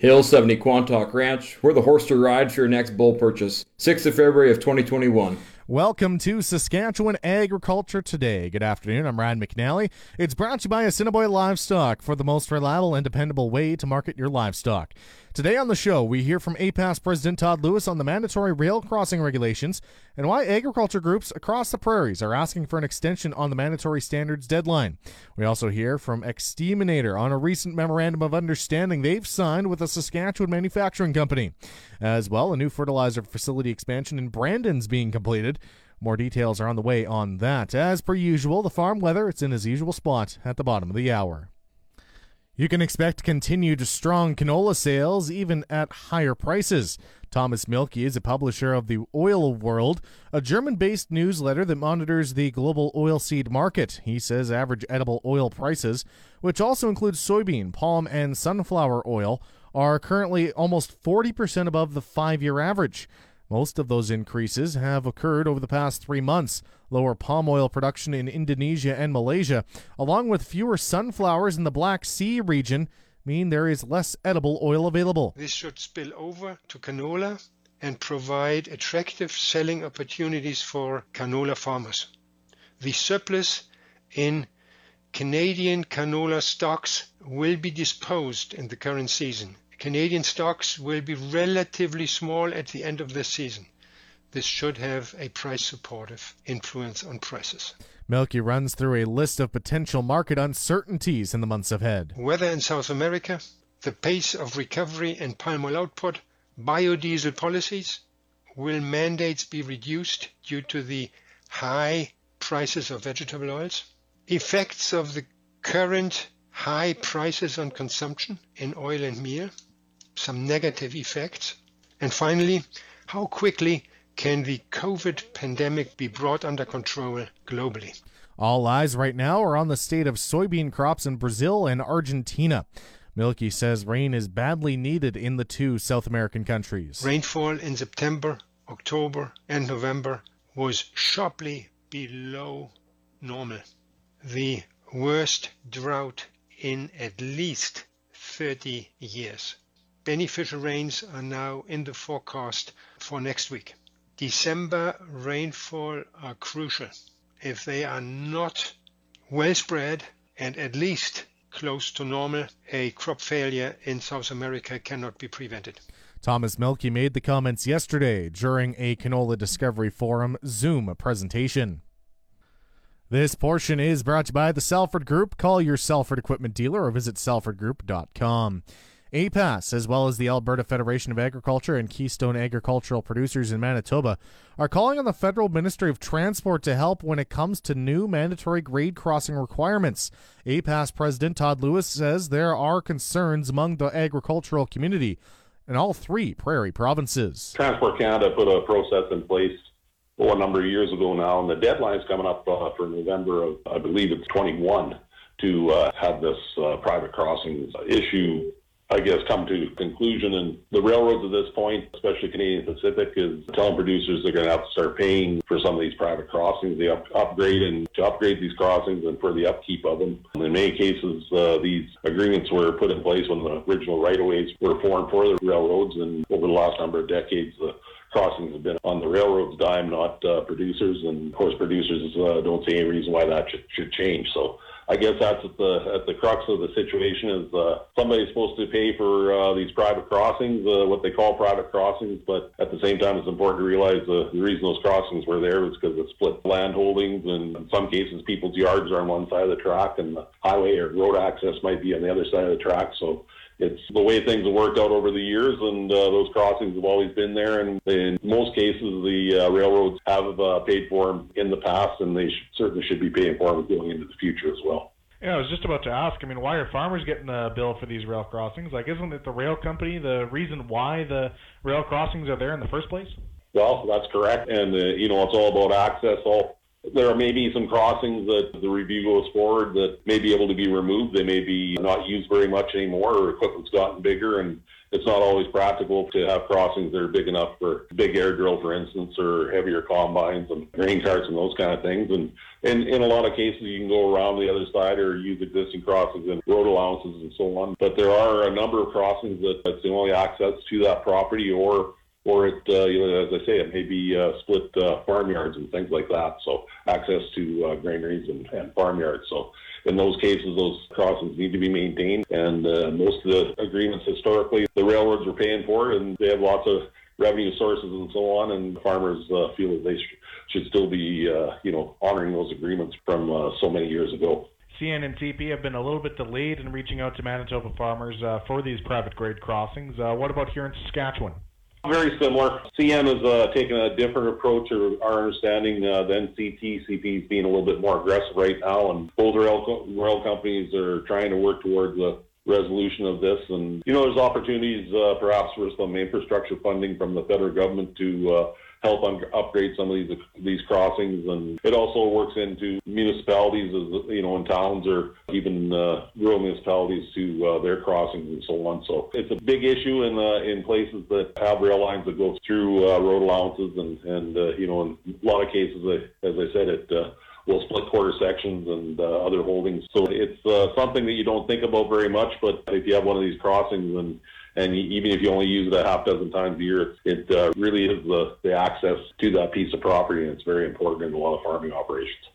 Hill 70 Quantock Ranch, where the horse to ride for your next bull purchase. 6th of February of 2021. Welcome to Saskatchewan Agriculture Today. Good afternoon. I'm Ryan McNally. It's brought to you by Assiniboia Livestock for the most reliable and dependable way to market your livestock. Today on the show, we hear from APAS President Todd Lewis on the mandatory rail crossing regulations and why agriculture groups across the prairies are asking for an extension on the mandatory standards deadline. We also hear from Exteaminator on a recent memorandum of understanding they've signed with a Saskatchewan manufacturing company. As well, a new fertilizer facility expansion in Brandon's being completed. More details are on the way on that. As per usual, the farm weather, it's in its usual spot at the bottom of the hour. You can expect continued strong canola sales even at higher prices. Thomas Mielke is a publisher of the Oil World, a German based newsletter that monitors the global oilseed market. He says average edible oil prices, which also includes soybean, palm, and sunflower oil, are currently almost 40% above the five year average. Most of those increases have occurred over the past three months. Lower palm oil production in Indonesia and Malaysia, along with fewer sunflowers in the Black Sea region, mean there is less edible oil available. This should spill over to canola and provide attractive selling opportunities for canola farmers. The surplus in Canadian canola stocks will be disposed in the current season. Canadian stocks will be relatively small at the end of this season. This should have a price supportive influence on prices. Mielke runs through a list of potential market uncertainties in the months ahead. Weather in South America, the pace of recovery in palm oil output, biodiesel policies, will mandates be reduced due to the high prices of vegetable oils, effects of the current high prices on consumption in oil and meal, some negative effects. And finally, how quickly can the COVID pandemic be brought under control globally? All eyes right now are on the state of soybean crops in Brazil and Argentina. Mielke says rain is badly needed in the two South American countries. Rainfall in September, October, and November was sharply below normal. The worst drought in at least 30 years. Beneficial rains are now in the forecast for next week. December rainfall are crucial. If they are not well spread and at least close to normal, a crop failure in South America cannot be prevented. Thomas Mielke made the comments yesterday during a Canola Discovery Forum Zoom presentation. This portion is brought to you by the Salford Group. Call your Salford equipment dealer or visit salfordgroup.com. APAS, as well as the Alberta Federation of Agriculture and Keystone Agricultural Producers in Manitoba, are calling on the Federal Ministry of Transport to help when it comes to new mandatory grade crossing requirements. APAS President Todd Lewis says there are concerns among the agricultural community in all three prairie provinces. Transport Canada put a process in place oh, a number of years ago now, and the deadline is coming up uh, for November of, I believe it's 21, to uh, have this uh, private crossings issue I guess, come to conclusion. And the railroads at this point, especially Canadian Pacific, is telling producers they're going to have to start paying for some of these private crossings. They up, upgrade and to upgrade these crossings and for the upkeep of them. And in many cases, uh, these agreements were put in place when the original right-of-ways were formed for the railroads. And over the last number of decades, the crossings have been on the railroad's dime, not uh, producers. And of course, producers uh, don't see any reason why that should, should change. So I guess that's at the at the crux of the situation is uh, somebody's supposed to pay for uh, these private crossings, uh, what they call private crossings, but at the same time, it's important to realize uh, the reason those crossings were there was because it split land holdings, and in some cases, people's yards are on one side of the track, and the highway or road access might be on the other side of the track. So it's the way things have worked out over the years, and uh, those crossings have always been there. And in most cases, the uh, railroads have uh, paid for them in the past, and they sh- certainly should be paying for them going into the future as well. Yeah, I was just about to ask. I mean, why are farmers getting the bill for these rail crossings? Like, isn't it the rail company the reason why the rail crossings are there in the first place? Well, that's correct, and uh, you know it's all about access. All there may be some crossings that the review goes forward that may be able to be removed. They may be not used very much anymore, or equipment's gotten bigger, and it's not always practical to have crossings that are big enough for big air drill, for instance, or heavier combines and grain carts and those kind of things. And in, in a lot of cases, you can go around the other side or use existing crossings and road allowances and so on. But there are a number of crossings that that's the only access to that property or or it, uh, you know, as I say, it may be uh, split uh, farmyards and things like that. So access to uh, granaries and, and farmyards. So in those cases, those crossings need to be maintained. And uh, most of the agreements historically, the railroads are paying for, and they have lots of revenue sources and so on. And farmers uh, feel that they sh- should still be, you know, honoring those agreements from so many years ago. CN and CP have been a little bit delayed in reaching out to Manitoba farmers for these private grade crossings. What about here in Saskatchewan? Very similar. CN is uh, taking a different approach, or our understanding, uh, than CT. CP is being a little bit more aggressive right now, and both rail, rail companies are trying to work towards a resolution of this. And, you know, there's opportunities uh, perhaps for some infrastructure funding from the federal government to uh, help un- upgrade some of these these crossings, and it also works into municipalities, as you know, in towns or even uh, rural municipalities to uh, their crossings and so on. So it's a big issue in uh, in places that have rail lines that go through uh, road allowances, and and uh, you know, in a lot of cases, as I said, it. Uh, will split quarter sections and uh, other holdings. So it's uh, something that you don't think about very much, but if you have one of these crossings and and even if you only use it a half dozen times a year, it uh, really is the, the access to that piece of property, and it's very important in a lot of farming operations.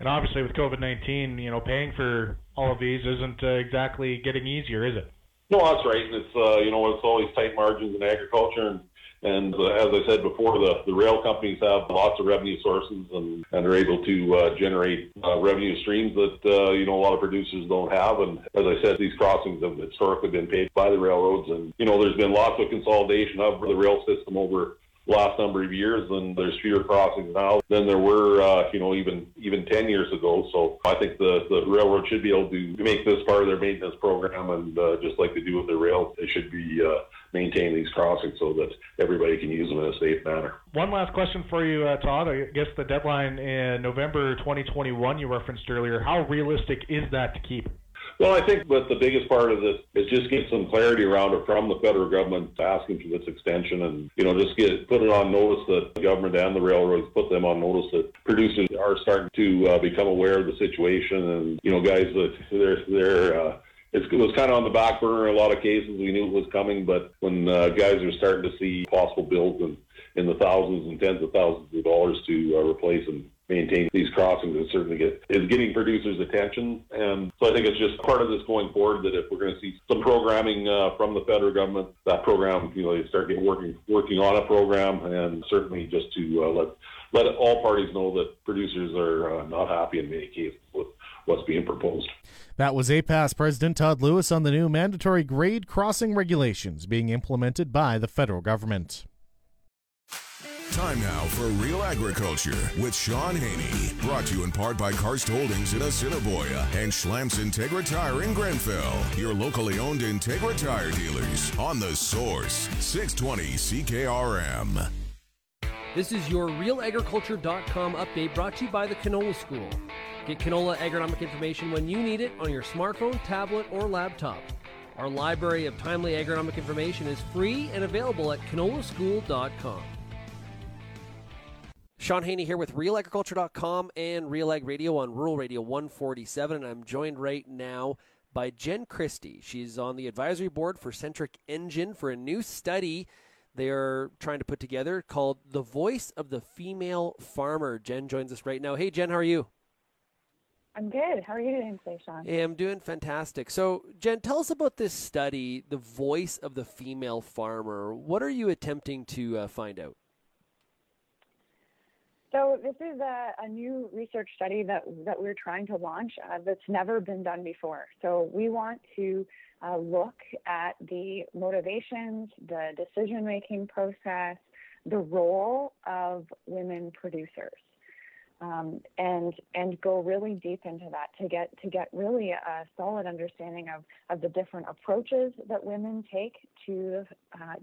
And obviously, with COVID 19, you know, paying for all of these isn't uh, exactly getting easier, is it? No, that's right. It's uh, you know, it's always tight margins in agriculture, and and uh, as I said before, the, the rail companies have lots of revenue sources and, and are able to uh, generate uh, revenue streams that, uh, you know, a lot of producers don't have. And as I said, these crossings have historically been paid by the railroads. And, you know, there's been lots of consolidation of the rail system over last number of years, and there's fewer crossings now than there were, uh, you know, even even 10 years ago. So I think the, the railroad should be able to make this part of their maintenance program, and uh, just like they do with the rail, they should be uh, maintain these crossings so that everybody can use them in a safe manner. One last question for you, uh, Todd. I guess the deadline in November 2021 you referenced earlier. How realistic is that to keep? Well, I think that the biggest part of this is just get some clarity around it from the federal government asking for this extension and, you know, just get put it on notice that the government and the railroads put them on notice that producers are starting to uh, become aware of the situation and, you know, guys that they're, they're, uh, it was kind of on the back burner in a lot of cases. We knew it was coming, but when uh, guys are starting to see possible bills in, in the thousands and tens of thousands of dollars to uh, replace and maintain these crossings, it certainly get, is getting producers' attention. And so I think it's just part of this going forward that if we're going to see some programming uh, from the federal government, that program, you know, they start getting working working on a program, and certainly just to uh, let let all parties know that producers are uh, not happy in many cases with what's being proposed. That was APAS President Todd Lewis on the new mandatory grade crossing regulations being implemented by the federal government. Time now for Real Agriculture with Shaun Haney. Brought to you in part by Karst Holdings in Assiniboia and Schlamps Integra Tire in Grenfell. Your locally owned Integra Tire dealers on the source 620 CKRM. This is your RealAgriculture.com update brought to you by the Canola School. Get canola agronomic information when you need it on your smartphone, tablet, or laptop. Our library of timely agronomic information is free and available at canolaschool.com. Shaun Haney here with RealAgriculture.com and Real Ag Radio on Rural Radio 147, and I'm joined right now by Jen Christie. She's on the advisory board for Centric Engine for a new study they are trying to put together called The Voice of the Female Farmer. Jen joins us right now. Hey, Jen, how are you? I'm good. How are you doing today, Shaun? Hey, I'm doing fantastic. So, Jen, tell us about this study, The Voice of the Female Farmer. What are you attempting to uh, find out? So, this is a, a, new research study that, that we're trying to launch uh, that's never been done before. So, we want to uh, look at the motivations, the decision making process, the role of women producers. Um, and and go really deep into that to get to get really a solid understanding of of the different approaches that women take to uh,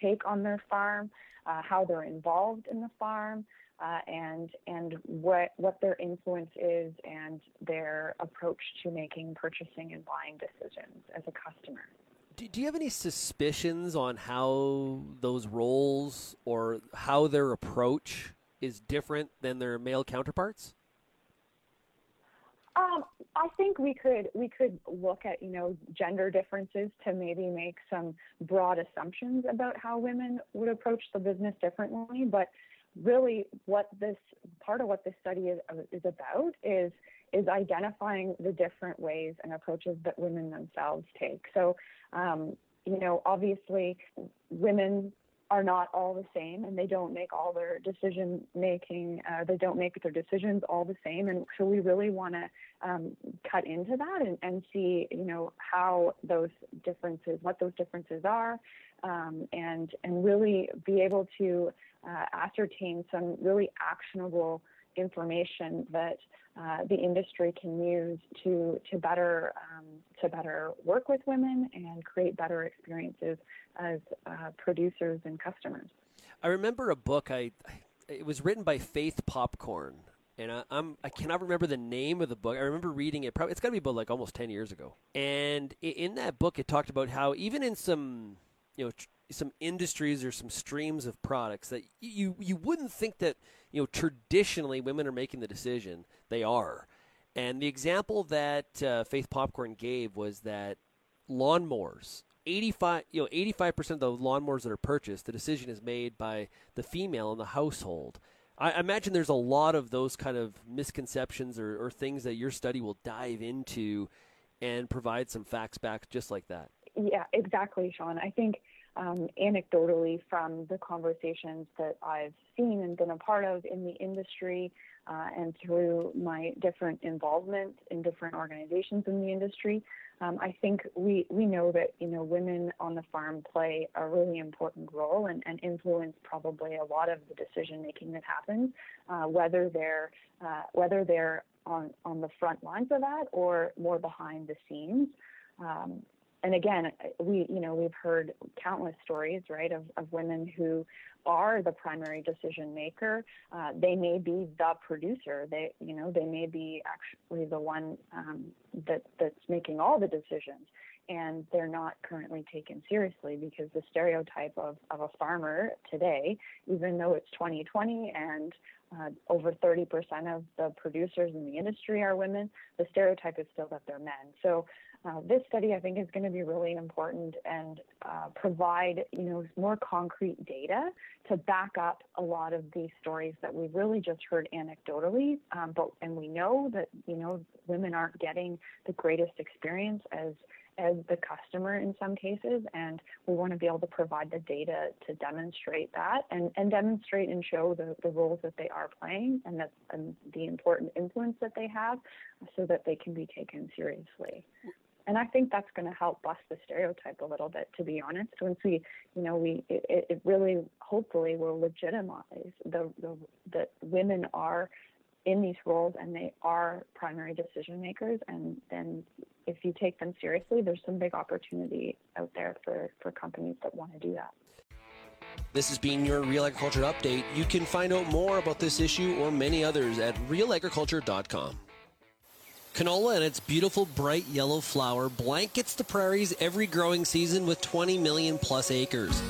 take on their farm, uh, how they're involved in the farm, uh, and and what what their influence is and their approach to making purchasing and buying decisions as a customer. Do, do you have any suspicions on how those roles or how their approach is different than their male counterparts? Um, I think we could we could look at you know gender differences to maybe make some broad assumptions about how women would approach the business differently, but really what this part of what this study is, is about is is identifying the different ways and approaches that women themselves take. So, um, you know, obviously, women are not all the same and they don't make all their decision making uh, they don't make their decisions all the same. And so we really want to um, cut into that and, and see you know how those differences what those differences are um, and and really be able to uh, ascertain some really actionable information that uh, the industry can use to to better um, to better work with women and create better experiences as uh, producers and customers. I remember a book. I it was written by Faith Popcorn, and I, I'm I cannot remember the name of the book. I remember reading it. Probably it's got to be about like almost ten years ago. And in that book, it talked about how even in some you know. Some industries or some streams of products that you you wouldn't think that you know traditionally women are making the decision they are and the example that uh, faith popcorn gave was that lawnmowers 85 you know 85% of the lawnmowers that are purchased the decision is made by the female in the household I imagine there's a lot of those kind of misconceptions or, or things that your study will dive into and provide some facts back just like that. Yeah, exactly, Shaun. I think um, anecdotally from the conversations that I've seen and been a part of in the industry uh, and through my different involvement in different organizations in the industry, um, I think we, we know that you know women on the farm play a really important role and, and influence probably a lot of the decision making that happens, uh, whether they're uh, whether they're on on the front lines of that or more behind the scenes. Um, and again, we you know we've heard countless stories, right, of, of women who are the primary decision maker. Uh, they may be the producer. They you know they may be actually the one um, that that's making all the decisions, and they're not currently taken seriously because the stereotype of, of a farmer today, even though it's 2020 and uh, over 30% of the producers in the industry are women, the stereotype is still that they're men. So uh, this study, I think, is going to be really important and uh, provide, you know, more concrete data to back up a lot of these stories that we've really just heard anecdotally. Um, but and we know that, you know, women aren't getting the greatest experience as as the customer in some cases, and we want to be able to provide the data to demonstrate that and, and demonstrate and show the, the roles that they are playing and that and the important influence that they have so that they can be taken seriously and I think that's going to help bust the stereotype a little bit. To be honest, once we, you know, we it, it really hopefully will legitimize the, the that women are in these roles and they are primary decision makers. And then if you take them seriously, there's some big opportunity out there for for companies that want to do that. This has been your Real Agriculture Update. You can find out more about this issue or many others at realagriculture.com. Canola and its beautiful bright yellow flower blankets the prairies every growing season with 20 million plus acres.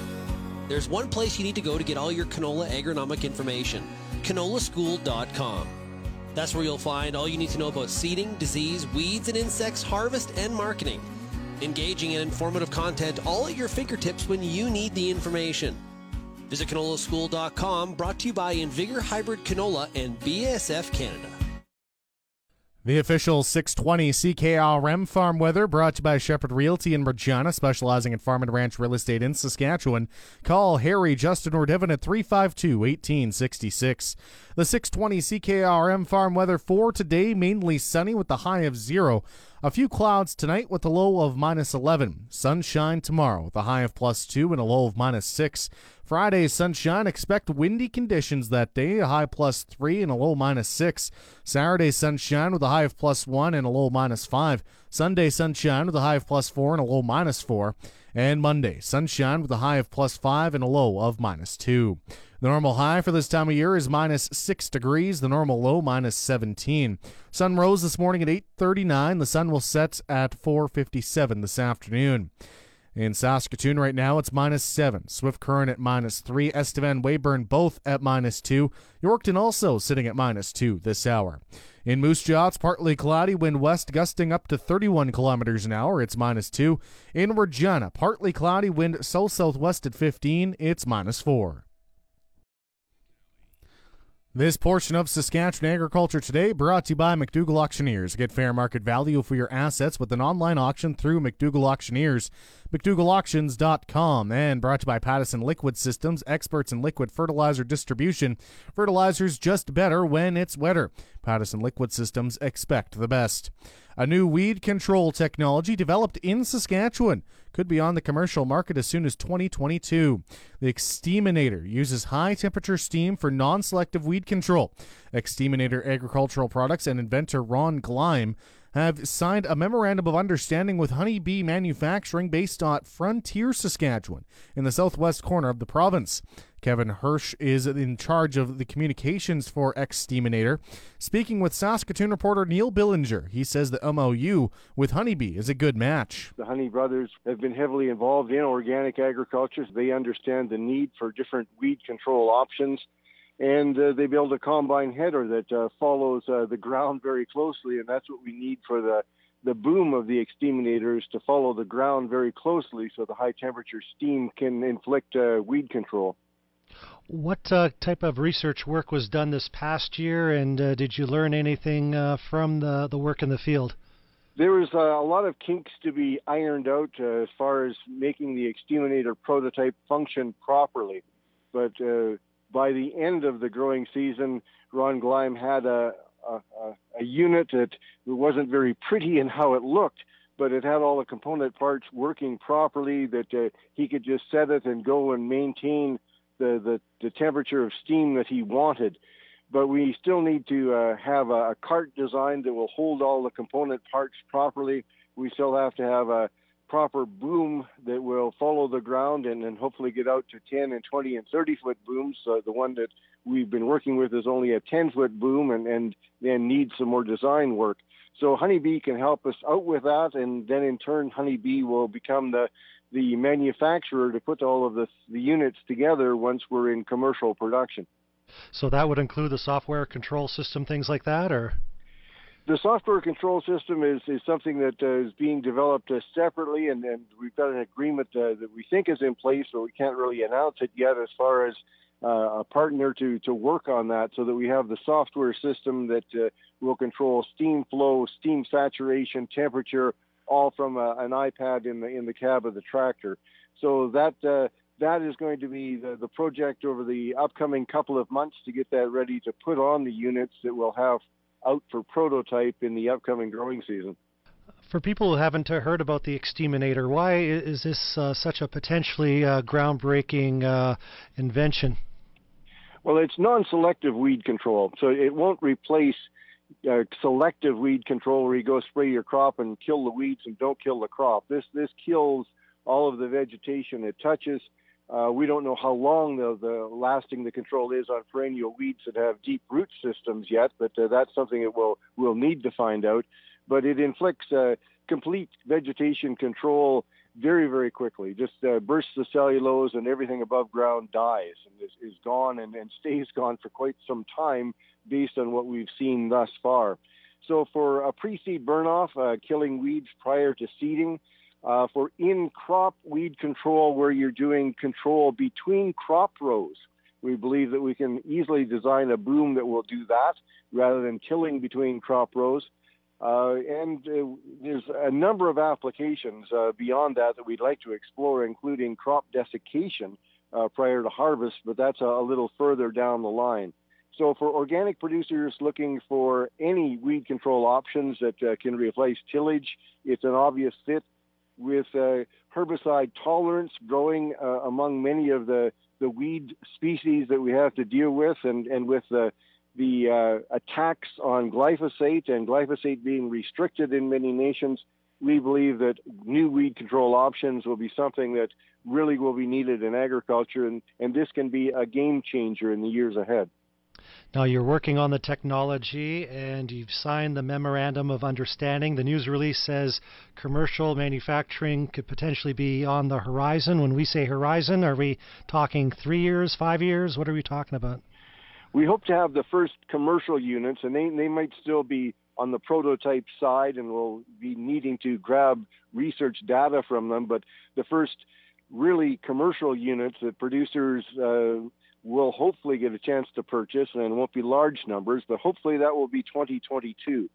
There's one place you need to go to get all your canola agronomic information canolaschool.com. That's where you'll find all you need to know about seeding, disease, weeds, and insects, harvest, and marketing. Engaging and informative content all at your fingertips when you need the information. Visit canolaschool.com, brought to you by InVigor Hybrid Canola and BASF Canada. The official 620 CKRM farm weather brought to you by Shepherd Realty in Regina, specializing in farm and ranch real estate in Saskatchewan. Call Harry, Justin, or Devin at 352 1866. The 620 CKRM farm weather for today mainly sunny with the high of zero. A few clouds tonight with a low of minus 11. Sunshine tomorrow with a high of plus 2 and a low of minus 6. Friday, sunshine. Expect windy conditions that day, a high plus 3 and a low minus 6. Saturday, sunshine with a high of plus 1 and a low minus 5. Sunday, sunshine with a high of plus 4 and a low minus 4. And Monday, sunshine with a high of plus 5 and a low of minus 2. The normal high for this time of year is minus 6 degrees, the normal low minus 17. Sun rose this morning at 8:39. The sun will set at 4:57 this afternoon. In Saskatoon right now, it's minus 7. Swift Current at minus 3. Estevan Weyburn both at minus 2. Yorkton also sitting at minus 2 this hour. In Moose Jaw, it's partly cloudy, wind west gusting up to 31 kilometers an hour. It's minus 2. In Regina, partly cloudy, wind south southwest at 15. It's minus 4. This portion of Saskatchewan Agriculture Today brought to you by McDougall Auctioneers. Get fair market value for your assets with an online auction through McDougall Auctioneers. McDougallAuctions.com and brought to you by Pattison Liquid Systems, experts in liquid fertilizer distribution. Fertilizer's just better when it's wetter. Pattison Liquid Systems expect the best. A new weed control technology developed in Saskatchewan could be on the commercial market as soon as 2022. The Exteaminator uses high temperature steam for non selective weed control. Exteaminator Agricultural Products and inventor Ron Gleim have signed a memorandum of understanding with Honeybee Manufacturing based at Frontier, Saskatchewan, in the southwest corner of the province. Kevin Hursh is in charge of the communications for Exteaminator. Speaking with Saskatoon reporter Neil Billinger, he says the MOU with Honeybee is a good match. The Honey Brothers have been heavily involved in organic agriculture. They understand the need for different weed control options and uh, they build a combine header that uh, follows uh, the ground very closely, and that's what we need for the the boom of the Exteaminators to follow the ground very closely, so the high temperature steam can inflict uh, weed control. What uh, type of research work was done this past year, and uh, did you learn anything from the the work in the field? There was a lot of kinks to be ironed out as far as making the Exteaminator prototype function properly, but by the end of the growing season, Ron Gleim had a, a, a unit that wasn't very pretty in how it looked, but it had all the component parts working properly that uh, he could just set it and go and maintain the, the, the temperature of steam that he wanted. But we still need to uh, have a, a cart design that will hold all the component parts properly. We still have to have a, proper boom that will follow the ground and, and hopefully get out to 10 and 20 and 30 foot booms. The one that we've been working with is only a 10 foot boom and, and then needs some more design work. So Honeybee can help us out with that, and then in turn, Honeybee will become the the manufacturer to put all of the the units together once we're in commercial production. So that would include the software control system, things like that, or the software control system is, is something that uh, is being developed uh, separately, and, and, we've got an agreement uh, that we think is in place, but we can't really announce it yet as far as uh, a partner to, to work on that so that we have the software system that uh, will control steam flow, steam saturation, temperature, all from a, an iPad in the, in the cab of the tractor. So that uh, that is going to be the, the project over the upcoming couple of months to get that ready to put on the units that will have out for prototype in the upcoming growing season. For people who haven't heard about the Exteaminator, why is this uh, such a potentially uh, groundbreaking uh, invention? Well, it's non-selective weed control, so it won't replace uh, selective weed control where you go spray your crop and kill the weeds and don't kill the crop. This this kills all of the vegetation it touches uh, we don't know how long the, the lasting the control is on perennial weeds that have deep root systems yet, but uh, that's something that we'll, we'll need to find out. But it inflicts uh, complete vegetation control very, very quickly. Just uh, bursts the cellulose and everything above ground dies and is, is gone and, and stays gone for quite some time based on what we've seen thus far. So for a pre-seed burn-off, uh, killing weeds prior to seeding, uh, for in crop weed control, where you're doing control between crop rows, we believe that we can easily design a boom that will do that rather than killing between crop rows. Uh, and uh, there's a number of applications uh, beyond that that we'd like to explore, including crop desiccation uh, prior to harvest, but that's a, a, little further down the line. So for organic producers looking for any weed control options that uh, can replace tillage, it's an obvious fit with uh, herbicide tolerance growing uh, among many of the, the weed species that we have to deal with and, and with the, the uh, attacks on glyphosate and glyphosate being restricted in many nations, we believe that new weed control options will be something that really will be needed in agriculture, and, and this can be a game changer in the years ahead. Now you're working on the technology and you've signed the memorandum of understanding. The news release says commercial manufacturing could potentially be on the horizon. When we say horizon, are we talking three years, five years? What are we talking about? We hope to have the first commercial units, and they, they might still be on the prototype side, and we'll be needing to grab research data from them. But the first really commercial units that producers uh, will hopefully get a chance to purchase, and it won't be large numbers, but hopefully that will be 2022.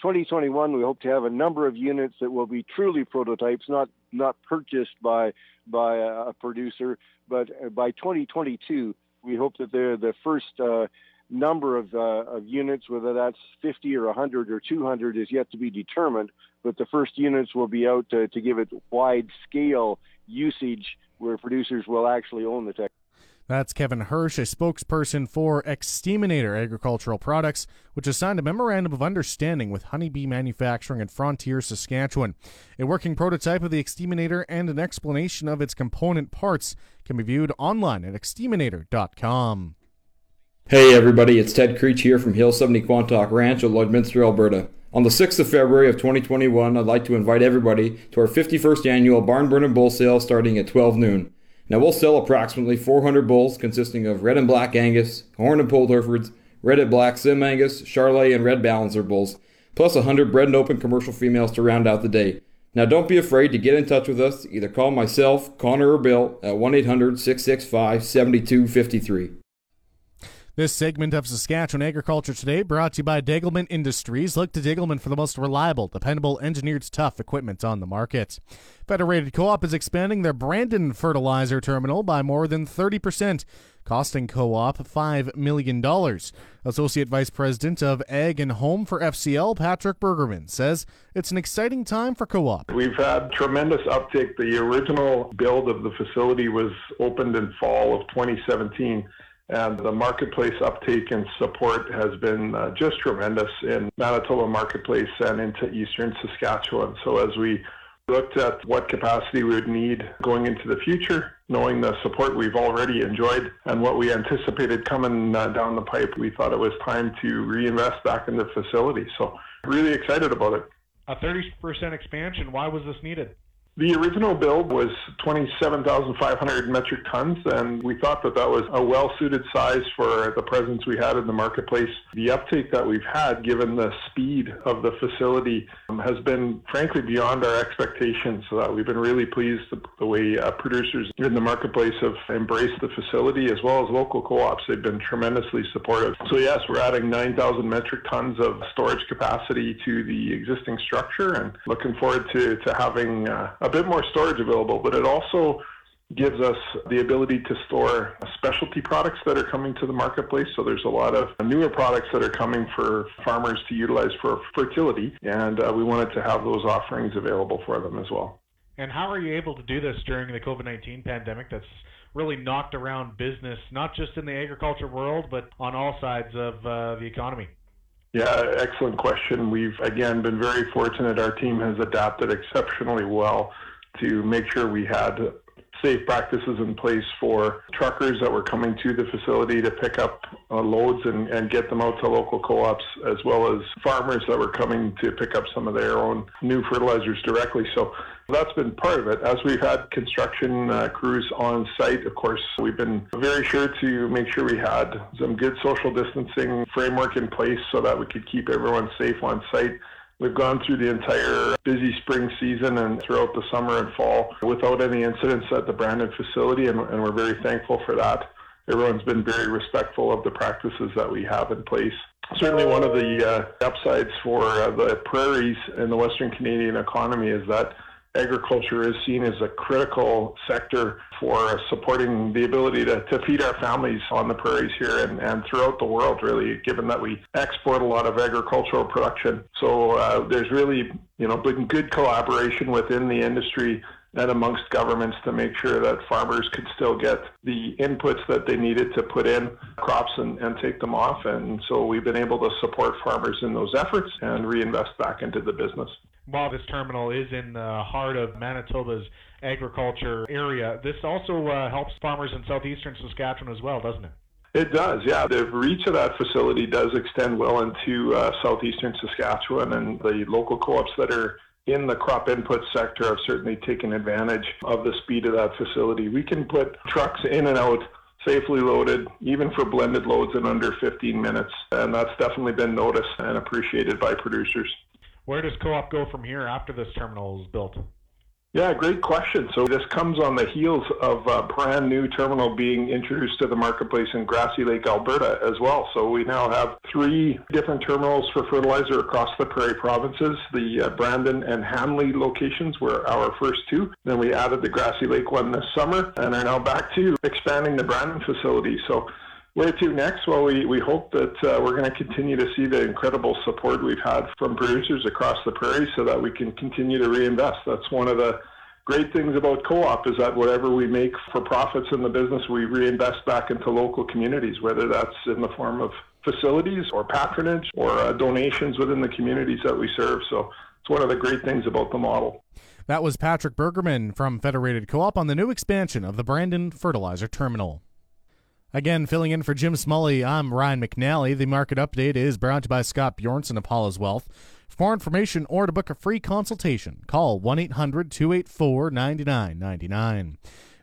2021, we hope to have a number of units that will be truly prototypes, not not purchased by by a producer, but uh, by 2022, we hope that they're the first uh, number of, uh, of units, whether that's 50 or 100 or 200, is yet to be determined. But the first units will be out to, to give it wide scale usage where producers will actually own the tech. That's Kevin Hursh, a spokesperson for Exteaminator Agricultural Products, which has signed a memorandum of understanding with Honeybee Manufacturing in Frontier, Saskatchewan. A working prototype of the Exteaminator and an explanation of its component parts can be viewed online at exteaminator.com. Hey everybody, it's Ted Creech here from Hill 70 Quantock Ranch at Lloydminster, Alberta. On the 6th of February of 2021, I'd like to invite everybody to our 51st annual Barn Burning Bull Sale starting at 12 noon. Now we'll sell approximately 400 bulls consisting of red and black Angus, horn and polled Herefords, red and black Sim Angus, Charolais, and red Balancer bulls, plus 100 bred and open commercial females to round out the day. Now don't be afraid to get in touch with us. Either call myself, Connor, or Bill at 1 800 665 7253. This segment of Saskatchewan Agriculture Today brought to you by Degelman Industries. Look to Degelman for the most reliable, dependable, engineered tough equipment on the market. Federated Co-op is expanding their Brandon fertilizer terminal by more than 30%, costing Co-op $5 million. Associate Vice President of Ag and Home for FCL, Patrick Bergerman, says it's an exciting time for Co-op. We've had tremendous uptake. The original build of the facility was opened in fall of 2017 and the marketplace uptake and support has been uh, just tremendous in Manitoba marketplace and into eastern Saskatchewan. So as we looked at what capacity we would need going into the future, knowing the support we've already enjoyed and what we anticipated coming uh, down the pipe, we thought it was time to reinvest back in the facility. So really excited about it. A 30% expansion, why was this needed? The original build was 27,500 metric tons, and we thought that that was a well suited size for the presence we had in the marketplace. The uptake that we've had, given the speed of the facility, um, has been frankly beyond our expectations. So we've been really pleased the, the way uh, producers in the marketplace have embraced the facility as well as local co ops. They've been tremendously supportive. So, yes, we're adding 9,000 metric tons of storage capacity to the existing structure and looking forward to, to having uh, a bit more storage available, but it also gives us the ability to store specialty products that are coming to the marketplace. So there's a lot of newer products that are coming for farmers to utilize for fertility, and uh, we wanted to have those offerings available for them as well. And how are you able to do this during the COVID 19 pandemic that's really knocked around business, not just in the agriculture world, but on all sides of uh, the economy? Yeah, excellent question. We've again been very fortunate. Our team has adapted exceptionally well to make sure we had safe practices in place for truckers that were coming to the facility to pick up uh, loads and, and get them out to local co-ops, as well as farmers that were coming to pick up some of their own new fertilizers directly. So that's been part of it. As we've had construction uh, crews on site, of course, we've been very sure to make sure we had some good social distancing framework in place so that we could keep everyone safe on site. We've gone through the entire busy spring season and throughout the summer and fall without any incidents at the Brandon facility, and, and we're very thankful for that. Everyone's been very respectful of the practices that we have in place certainly one of the uh, upsides for uh, the prairies in the Western Canadian economy is that agriculture is seen as a critical sector for supporting the ability to, to feed our families on the prairies here and, and throughout the world, really, given that we export a lot of agricultural production. So uh, there's really, you know, been good collaboration within the industry and amongst governments to make sure that farmers could still get the inputs that they needed to put in crops and, and take them off. And so we've been able to support farmers in those efforts and reinvest back into the business. While this terminal is in the heart of Manitoba's agriculture area, this also uh, helps farmers in southeastern Saskatchewan as well, doesn't it? It does, yeah. The reach of that facility does extend well into uh, southeastern Saskatchewan, and the local co-ops that are in the crop input sector have certainly taken advantage of the speed of that facility. We can put trucks in and out safely loaded, even for blended loads in under 15 minutes, and that's definitely been noticed and appreciated by producers. Where does co-op go from here after this terminal is built? Yeah, great question. So this comes on the heels of a brand new terminal being introduced to the marketplace in Grassy Lake, Alberta as well. So we now have three different terminals for fertilizer across the prairie provinces. The uh, Brandon and Hanley locations were our first two. Then we added the Grassy Lake one this summer and are now back to expanding the Brandon facility. So where to next? Well, we, we hope that uh, we're going to continue to see the incredible support we've had from producers across the prairie so that we can continue to reinvest. That's one of the great things about co-op is that whatever we make for profits in the business, we reinvest back into local communities, whether that's in the form of facilities or patronage or uh, donations within the communities that we serve. So it's one of the great things about the model. That was Patrick Bergerman from Federated Co-op on the new expansion of the Brandon Fertilizer Terminal. Again, filling in for Jim Smully, I'm Ryan McNally. The market update is brought to you by Scott Bjornson of Paula's Wealth. For more information or to book a free consultation, call 1 800 284 9999.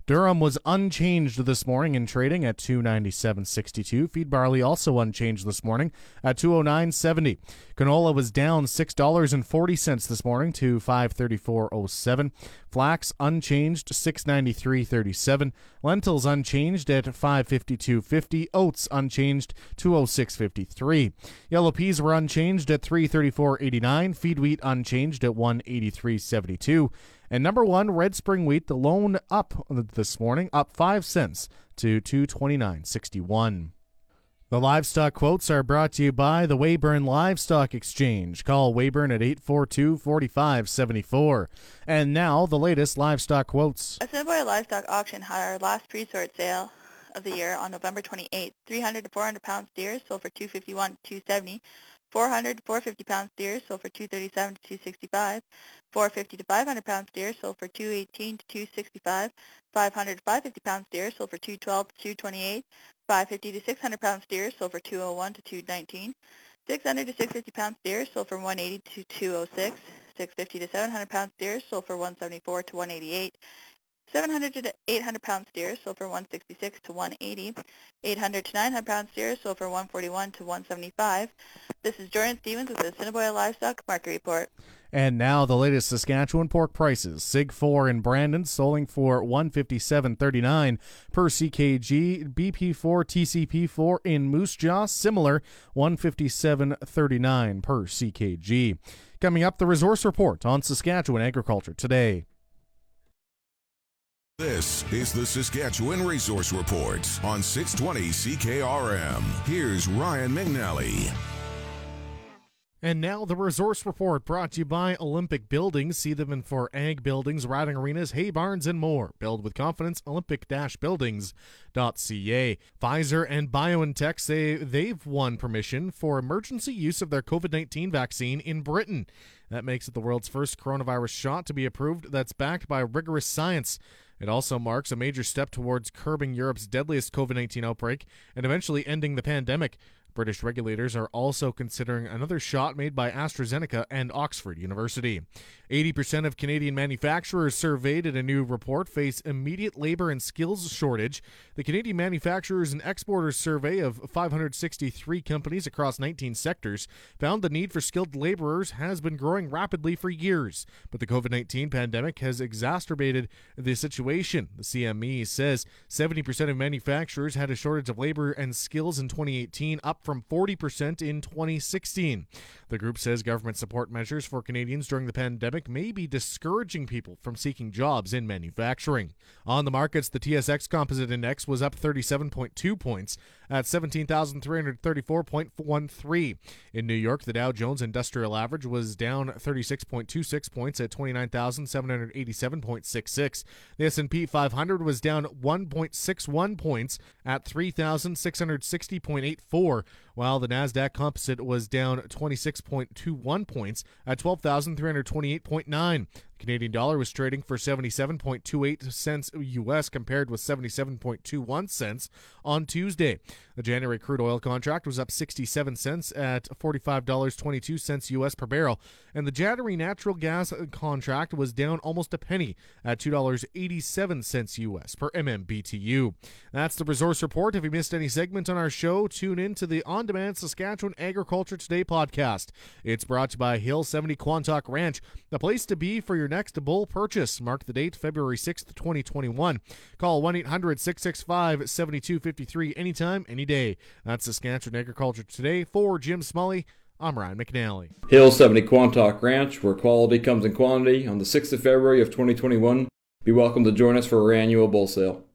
Durum was unchanged this morning in trading at 297.62. Feed barley also unchanged this morning at 209.70. Canola was down $6.40 this morning to 534.07. Flax unchanged 693.37. Lentils unchanged at 552.50. Oats unchanged 206.53. Yellow peas were unchanged at 334.89. Feed wheat unchanged at 183.72. And number one, Red Spring Wheat, the loan up this morning, up 5 cents to 229.61. The livestock quotes are brought to you by the Weyburn Livestock Exchange. Call Weyburn at 842 4574. And now, the latest livestock quotes. A Assiniboia Livestock Auction had our last pre-sort sale of the year on November 28th. 300 to 400 pound steers sold for 251 to 270. 400 to 450 pound steers sold for 237 to 265. 450 to 500 pound steers sold for 218 to 265. 500 to 550 pound steers sold for 212 to 228. 550 to 600 pound steers sold for 201 to 219. 600 to 650 pound steers sold for 180 to 206. 650 to 700 pound steers sold for 174 to 188. 700 to 800 pound steers sold for 166 to 180. 800 to 900 pound steers sold for 141 to 175. This is Jordan Stevens with the Assiniboia Livestock Market Report. And now the latest Saskatchewan pork prices. Sig 4 in Brandon selling for 157.39 per CKG. BP4 TCP4 in Moose Jaw similar 157.39 per CKG. Coming up the resource report on Saskatchewan agriculture today. This is the Saskatchewan Resource Report on 620 CKRM. Here's Ryan McNally. And now the resource report brought to you by Olympic Buildings. See them in for ag buildings, riding arenas, hay barns, and more. Build with confidence, olympic-buildings.ca. Pfizer and BioNTech say they've won permission for emergency use of their COVID-19 vaccine in Britain. That makes it the world's first coronavirus shot to be approved that's backed by rigorous science. It also marks a major step towards curbing Europe's deadliest COVID 19 outbreak and eventually ending the pandemic. British regulators are also considering another shot made by AstraZeneca and Oxford University. 80% of Canadian manufacturers surveyed in a new report face immediate labor and skills shortage. The Canadian Manufacturers and Exporters Survey of 563 companies across 19 sectors found the need for skilled laborers has been growing rapidly for years, but the COVID 19 pandemic has exacerbated the situation. The CME says 70% of manufacturers had a shortage of labor and skills in 2018, up from 40% in 2016. The group says government support measures for Canadians during the pandemic may be discouraging people from seeking jobs in manufacturing. On the markets, the TSX Composite Index was up 37.2 points at 17,334.13. In New York, the Dow Jones Industrial Average was down 36.26 points at 29,787.66. The S&P 500 was down 1.61 points at 3,660.84, while the Nasdaq Composite was down 26.21 points at 12,328.9. the Canadian dollar was trading for 77.28 cents US compared with 77.21 cents on Tuesday. The January crude oil contract was up 67 cents at $45.22 US per barrel, and the January natural gas uh, contract was down almost a penny at $2.87 US per MMBTU. That's the resource report. If you missed any segment on our show, tune in to the On Demand Saskatchewan Agriculture Today podcast. It's brought to you by Hill 70 Quantock Ranch, the place to be for your next bull purchase. Mark the date, February 6th, 2021. Call 1 800 665 7253 anytime, any day. That's Saskatchewan Agriculture Today. For Jim Smully, I'm Ryan McNally. Hill 70 Quantock Ranch, where quality comes in quantity, on the 6th of February of 2021. Be welcome to join us for our annual bull sale.